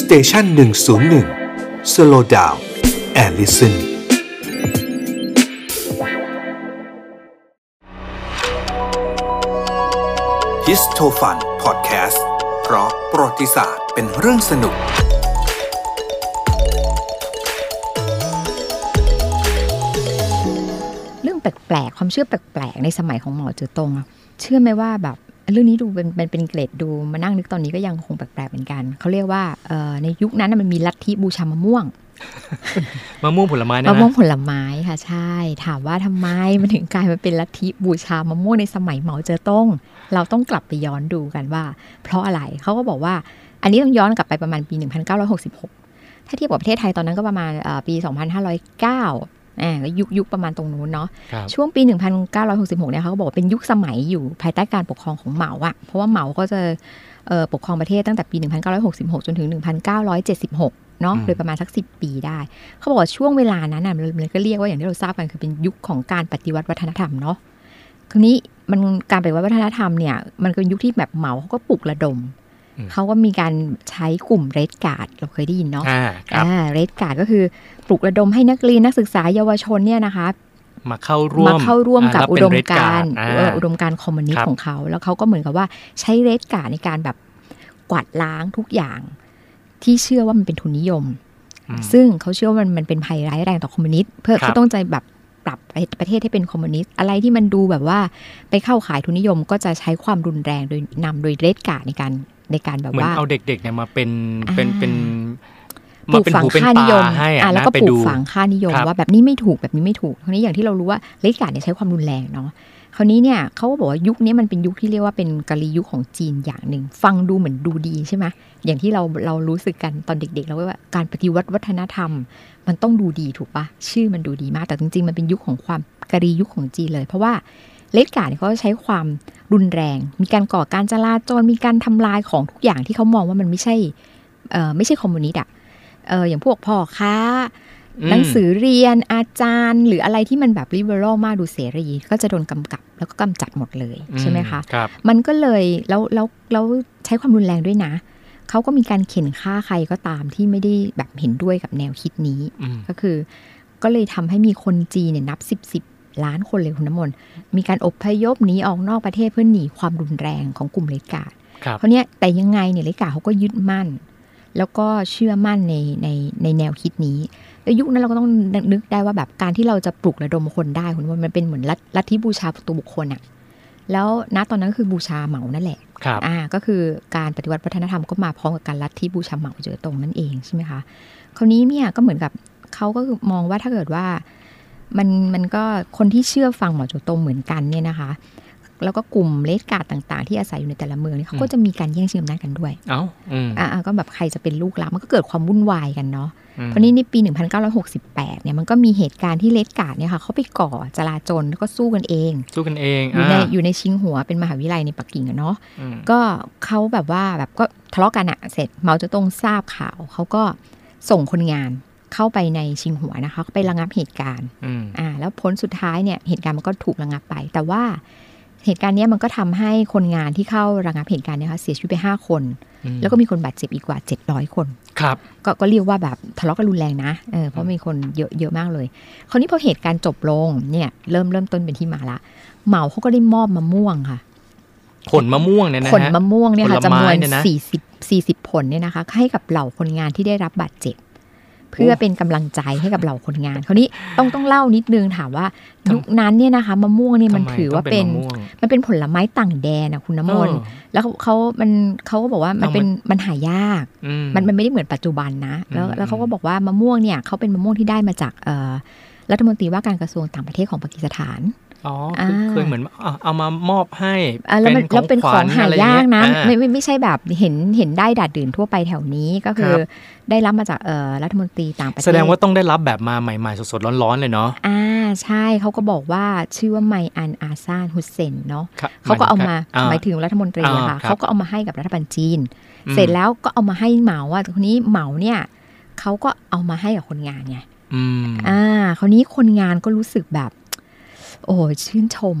สเตชันหนึ่งศูนย์หนึ่งสโลดาวแอลลิสันฮิสโทฟันพอดแคสต์เพราะประวัติศาสตร์เป็นเรื่องสนุกเรื่องแปลกๆ ความเชื่อแปลกๆ ในสมัยของหมอเจอตงเชื่อไหมว่าแบบ เรื่องนี้ดูเป็นเป็นเป็นเกรดดูมานั่งนึกตอนนี้ก็ยังคงแปลกๆเหมือนกัน เขาเรียกว่าเอ่อในยุคนั้นนะมันมีลัทธิบูชามะม่วงมะม่วงผลไม้เนี่ยมะนะม่วงผลไม้ค่ะใช่ ถามว่าทำไมมันถึงกลายมาเป็นลัทธิบูชามะม่วงในสมัยเหมาเจ๋อตงเราต้องกลับไปย้อนดูกันว่า เพราะอะไรเขาก็บอกว่า อันนี้ต้องย้อนกลับไปประมาณปี 1966 ถ้าเทียบกับประเทศไทยตอนนั้นก็ประมาณเอ่อปี 2509 อ่าก็ยุคยุคประมาณตรงนู้นเนาะครับช่วงปี 1966 เนี่ยเขาก็บอกว่าเป็นยุคสมัยอยู่ภายใต้การปกครองของเหมาอะเพราะว่าเหมาก็จะเอ่อปกครองประเทศตั้งแต่ปี 1966 จนถึง 1976 เนาะอืมโดยประมาณสัก 10 ปีได้ เขาบอกว่าช่วงเวลานั้นน่ะมันมันก็เรียกว่าอย่างที่เราทราบกันคือเป็นยุคของการปฏิวัติวัฒนธรรมเนาะคราวนี้มันการปฏิวัติวัฒนธรรมเนี่ยมันเป็นยุคที่แบบเหมาเขาก็ปลุกระดม เขาก็มีการใช้กลุ่มเรดการ์ดเราเคยได้ยินเนาะอ่าครับอ่าเรดการ์ดก็คือปลุกระดมให้นักเรียนนักศึกษาเยาวชนเนี่ยนะคะมาเข้าร่วมมาเข้าร่วมกับอ่อุแล้ดวมเป็นการ Red ณ์ Guard อ่าเอออุดมการณ์คอมมิวนิสครัต์บของเขา แล้วเขาก็เหมือนกับว่าใช้เรดการ์ดในการแบบกวาดล้างทุกอย่าง ที่เชื่อว่ามันเป็นทุนนิยมอืมซึ่งเขาเชื่อว่ามันมันเป็นภัยร้ายแรงต่อคอมมิวนิสต์เพื่อครับเขาต้องใจแบบ ปรับประเทศให้เป็นคอมมิวนิสต์อะไรที่มันดูแบบว่าไปเข้าขายทุนนิยมก็จะใช้ความรุนแรงโดยนำโดยเรดการ์ดในการในการแบบเหมือนว่าเอาเด็กๆเนี่ยมาเป็นเป็นอ่าเป็นปลูกเป็นฝังหูเป็นค่านิยมตาให้อะอะแล้วนะก็ไปปลูดูกฝังค่านิยมครับว่าแบบนี้ไม่ถูกแบบนี้ไม่ถูกคราวนี้อย่างที่เรารู้ว่าเลกาเนี่ยใช้ความรุนแรงเนาะ คราวนี้เนี่ยเขาก็บอกว่ายุคนี้มันเป็นยุคที่เรียกว่าเป็นกาลียุคของจีนอย่างหนึ่ง ฟังดูเหมือนดูดีใช่ไหมอย่างที่เราเรารู้สึกกันตอนเด็กๆแล้วว่าการปฏิวัติวัฒนธรรม มันต้องดูดีถูกปะชื่อมันดูดีมากแต่จริงๆ มันเป็นยุคของความกาลียุคของจีนเลย เพราะว่าเลกาเนี่ยเขาใช้ความรุนแรง มีการก่อการจลาจลมีการทำลายของทุกอย่างที่เขามองว่ามันไม่ใช่ไม่ใช่คอมมิวนิสต์อะอย่างพวกพ่อค้า หนังสือเรียนอาจารย์ หรืออะไรที่มันแบบริเบอรัลมากดูเสรี ก็จะโดนกำกับแล้วก็กำจัดหมดเลยใช่ไหมคะครับมันก็เลยแล้วแล้วแล้วใช้ความรุนแรงด้วยนะเขาก็มีการเข็นฆ่าใครก็ตามที่ไม่ได้แบบเห็นด้วยกับแนวคิดนี้อืมก็คือ ก็เลยทำให้มีคนจีนเนี่ยนับสิบสิบล้านคนเลยคุณน้ำมนต์มีการอพยพหนีออกนอกประเทศเพื่อหนีความรุนแรงของกลุ่มเลกาครับเพราะเนี้ยแต่ยังไงเนี่ยเลกาเขาก็ยึดมั่น แล้วก็เชื่อมั่นในในในแนวคิดนี้แล้วยุคนั้นเราก็ต้องนึกได้ว่าแบบการที่เราจะปลุกระดมคนได้คุณว่ามันเป็นเหมือนลัทลัทธิบูชาตัวบุคคลอะแล้วณตอนนั้นก็คือบูชาเหมานั่นแหละครับอ่าก็คือการปฏิวัติวัฒนธรรมก็มาพร้อมกับการลัทธิบูชาเหมาเจอตรงนั่นเองใช่ไหมคะคราวนี้เนี่ยก็เหมือนกับเขาก็มองว่าถ้าเกิดว่ามันมันก็คนที่เชื่อฟังหมอโจตงเหมือนกันเนี่ยนะคะ แล้วก็กลุ่มเลสการ์ดต่างๆ ที่อาศัยอยู่ในแต่ละเมืองเนี่ยเขาก็จะมีการแย่งชิงอำนาจกันด้วย เอ้าอืมอ่าก็แบบใครจะเป็นลูกหลานมันก็เกิดความวุ่นวายกันเนาะอืมเพราะนี่ในปี 1968 เนี่ยมันก็มีเหตุการณ์ที่เลสการ์ดเนี่ยค่ะเขาไปก่อจลาจลแล้วก็สู้กันเอง สู้กันเองอยู่ในอ่าอยู่ในชิงหัวเป็นมหาวิทยาลัยในปักกิ่งอะเนาะอืมก็เขาแบบว่าแบบก็ทะเลาะกันอะเสร็จเมาจะตงทราบข่าวเขาก็ส่งคนงานเข้าไปในชิงหัวนะคะก็ไประงับเหตุการณ์อืมอ่าแล้วผลสุดท้ายเนี่ยเหตุการณ์มันก็ถูกระงับไป แต่ว่า เหตุการณ์เนี้ยมันก็ทำให้คนงานที่เข้าระงับเหตุการณ์เนะคะเสียชีวิตไปห้าคนอืมแล้วก็มีคนบาดเจ็บอีกกว่า 700 คนครับก็ก็เรียกว่าแบบทะเลาะกันรุนแรงนะเออเพราะมีคนเยอะเยอะมากเลย คราวนี้พอเหตุการณ์จบลงเนี่ยเริ่มเริ่มต้นเป็นที่มาละเหมาเขาก็ได้มอบมะม่วงค่ะผลมะม่วงเนี่ยนะผลฮะมะม่วงเนี่ยค่ะผลไม้จำนวนเนี่ยนะสี่สิบสี่สิบผลเนี่ยนะคะ ให้กับเหล่าคนงานที่ได้รับบาดเจ็บเพื่อเป็นกำลังใจให้กับเหล่าคนงานคราวนี้ต้องต้องเล่านิดนึงถามว่ายุคนั้นเนี่ยนะคะมะม่วงเนี่ยมันทำไถือว่าต้งเป็นมะม่วงมันเป็นผลไม้ต่างแดนนะคุณน้ำมนต์เออแล้วเขาเขามันเขาก็บอกว่ามันเอามาเป็นมันหายากอืมมันมันไม่ได้เหมือนปัจจุบันนะ แล้วอืมแล้วเขาก็บอกว่ามะม่วงเนี่ยเขาเป็นมะม่วงที่ได้มาจากเอ่อรัฐมนตรีว่าการกระทรวงต่างประเทศของปากีสถาน อ๋อคืออ่าเคยเหมือนเอาเอามามอบให้อะแล้วมันแล้วเป็นของหายากนะไม่ไม่ไม่ไม่ใช่แบบเห็นเห็นได้ดัดดื่นทั่วไปแถวนี้ก็คือครับได้รับมาจากเอ่อรัฐมนตรีต่างประเทศแสดงว่าต้องได้รับแบบมาใหม่ ๆ สดๆร้อนๆเลยเนาะอ่าใช่เขาก็บอกว่าชื่อว่าไมอันอาซานฮุสเซนเนาะครับเขาก็เอามาอ่หมายถึงรัฐมนตรีอะค่ะอ่าครับเขาก็เอามาให้กับรัฐบาลจีนอืมเสร็จแล้วก็เอามาให้เหมาอะคนนี้เหมาเนี่ยเขาก็เอามาให้กับคนงานไงอืมอ่าคราวนี้คนงานก็รู้สึกแบบ โอ้ชื่นชม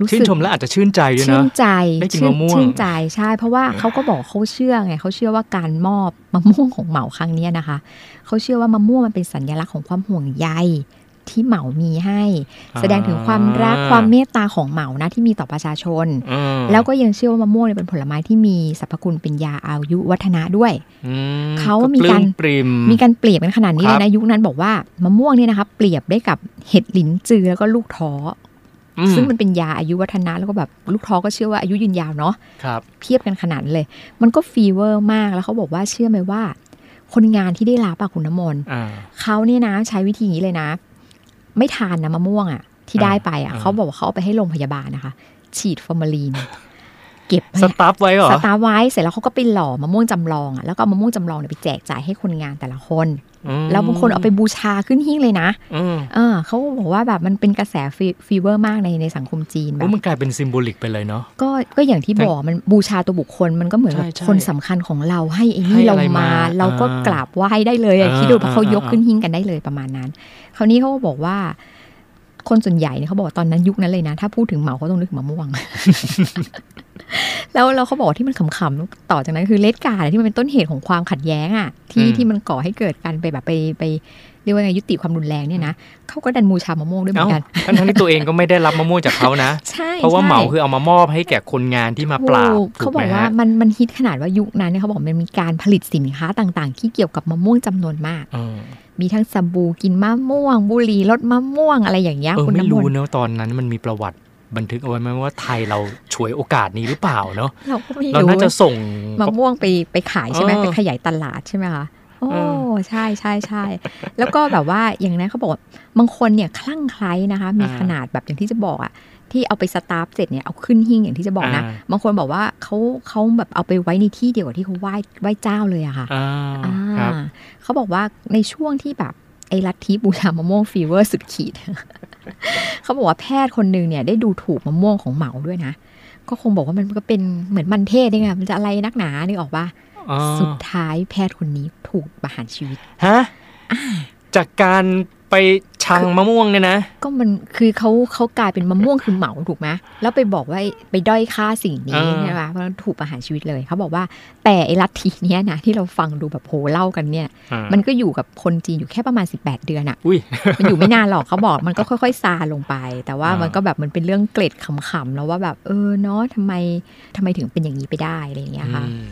รู้สึกชื่นชมแล้วอาจจะชื่นใจด้วยชื่นะนใจได้กินชื่มะม่วงชื่นใจใช่ เพราะว่าเขาก็บอกเขาเชื่อไงเขาเชื่อว่าการมอบมะม่วงของเหมาครั้งเนี้ยนะคะเขาเชื่อว่ามะม่วงมันเป็นสัญลักษณ์ของความห่วงใย ที่เหมามีให้ แสดงถึงความรักความเมตตาของเหมานะที่มีต่อประชาชนอืมแล้วก็ยังเชื่อว่ามะม่วงเนี่ยเป็นผลไม้ที่มีสรรพคุณเป็นยาอายุวัฒนะด้วยอืมเขามีการปลื้มปริมมีการเปรียบกันขนาดนี้คเลรับยนะยุคนั้นบอกว่ามะม่วงเนี่ยนะคะเปรียบได้กับเห็ดหลินจือแล้วก็ลูกท้ออือมซึ่งมันเป็นยาอายุวัฒนะแล้วก็แบบลูกท้อก็เชื่อว่าอายุยืนยาวเนาะครับเทียบกันขนาดนั้นเลย มันก็ fever มากแล้วเขาบอกว่าเชื่อไหมว่า คนงานที่ได้รับอะคุณน้ำมนต์อ่าเขาเนี่ยนะใช้วิธีนี้เลยนะ ไม่ทานนะมะม่วงอะที่อ่าได้ไปอะอ่าเขาบอกว่าเขาเอาไปให้โรงพยาบาลนะคะ ฉีดฟอร์มาลีน เก็บไว้ stuff ไว้เหรอ stuff ไว้เสร็จแล้วเขาก็ไปหล่อมะม่วงจำลองอะแล้วก็เอามะม่วงจำลองเนี่ยไปแจกจ่ายให้คนงานแต่ละคนอืมแล้วบางคนเอาไปบูชาขึ้นหิ้งเลยนะอืมเออเขาบอกว่าแบบมันเป็นกระแส fe- fever มากในในสังคมจีนแบบโอ้แบบมันกลายเป็น symbolic ไปเลยเนาะก็ก็อย่างที่บอกมันบูชาตัวบุคคลมันก็เหมือนกับใช่ใช่คนสำคัญของเราให้ไอ้ให้นี่เราอะไรมามา เราก็อ่ากราบไหว้ได้เลยอะอ่าคิดดูเพราะเขายกอ่าขึ้นหิ้งกันได้เลยประมาณนั้น คราวนี้เขาก็บอกว่าคนส่วนใหญ่เนี่ยเขาบอกว่าตอนนั้นยุคนั้นเลยนะ ถ้าพูดถึงเหมาเขาต้องนึกถึงมะม่วง แล้วแล้วเขาบอกว่าที่มันขำๆต่อจากนั้นคือ Red Guard ที่มันเป็นต้นเหตุของความขัดแย้งอะที่อืมที่มันก่อให้เกิดการไปแบบไปไปเรียกว่าไงยุติความรุนแรงเนี่ยนะเขาก็ดันบูชามะม่วงด้วยเหมืเอ้าอนกันทั้งทั้งที่ตัวเองก็ไม่ได้รับมะม่วงจากเขานะใช่เพราะว่าใช่เหมาคือเอามามอบให้แก่คนงานที่มาปราบถูกถูเขากบไหมอกว่าฮะมันมันฮิตขนาดว่ายุคนั้นเนี่ยเขาบอกมันมีการผลิตสินค้าต่างๆ ที่เกี่ยวกับมะม่วงจำนวนมากเออมีทั้งสบู่กินมะม่วง บุหรี่รสมะม่วงอะไรอย่างเงี้ยเออคุณไม่น้ำมรู้นต์เนอะตอนนั้นมันมีประวัติ บันทึกเอาไว้ไหมว่าไทยเราฉวยโอกาสนี้หรือเปล่าเนาะเราก็ไม่เรารู้น่าจะส่งมะม่วงไปไปขายใช่ไหมเออไปขยายตลาดใช่ไหมคะโอ้เออใช่ใช่ใช่แล้วก็แบบว่าอย่างนั้นเขาบอกว่าบางคนเนี่ยคลั่งไคล้นะคะ มีขนาดแบบอย่างที่จะบอกอะที่เอาไปสตาร์ฟเสร็จเนี่ยเอาขึ้นหิ้งอย่างที่จะบอกนะ บางคนบอกว่าเขาเขาแบบเอาไปไว้ในที่เดียวกับที่เขาไหว้ไหว้เจ้าเลยอะค่ะอ่าอ่าครับเขาบอกว่าในช่วงที่แบบ ไอ้ลัทธิบูชามะม่วงฟีเวอร์สุดขีด เขาบอกว่าแพทย์คนหนึ่งเนี่ยได้ดูถูกมะม่วงของเหมาด้วยนะ ก็คงบอกว่ามันก็เป็นเหมือนมันเทศนี่ไงมันจะอะไรนักหนานึกออกปะอ่าสุดท้ายแพทย์คนนี้ถูกประหารชีวิต ฮะ จากการไป ชังมะม่วงเนี่ยนะ ก็มันคือเขาเขากลายเป็นมะม่วงคือเหมาถูกไหมแล้วไปบอกว่าไปด้อยค่าสิ่งนี้อ่าใช่ปะเพราะฉะนั้นถูกประหารชีวิตเลยเขาบอกว่า แต่ไอ้ลัทธิเนี้ยนะที่เราฟังดูแบบโหเล่ากันเนี่ยอ่ามันก็อยู่กับคนจีนอยู่แค่ประมาณ 18 เดือนอะอุ้ยมันอยู่ไม่นานหรอกเขาบอกมันก็ค่อยๆซาลงไป แต่ว่าอ่ามัมันก็แบบมันเป็นเรื่องเกล็ดขำๆแล้วว่าแบบเออเนาะทำไมทำไมถึงเป็นอย่างนี้ไปได้อะไรอย่างเงี้ยค่ะอืม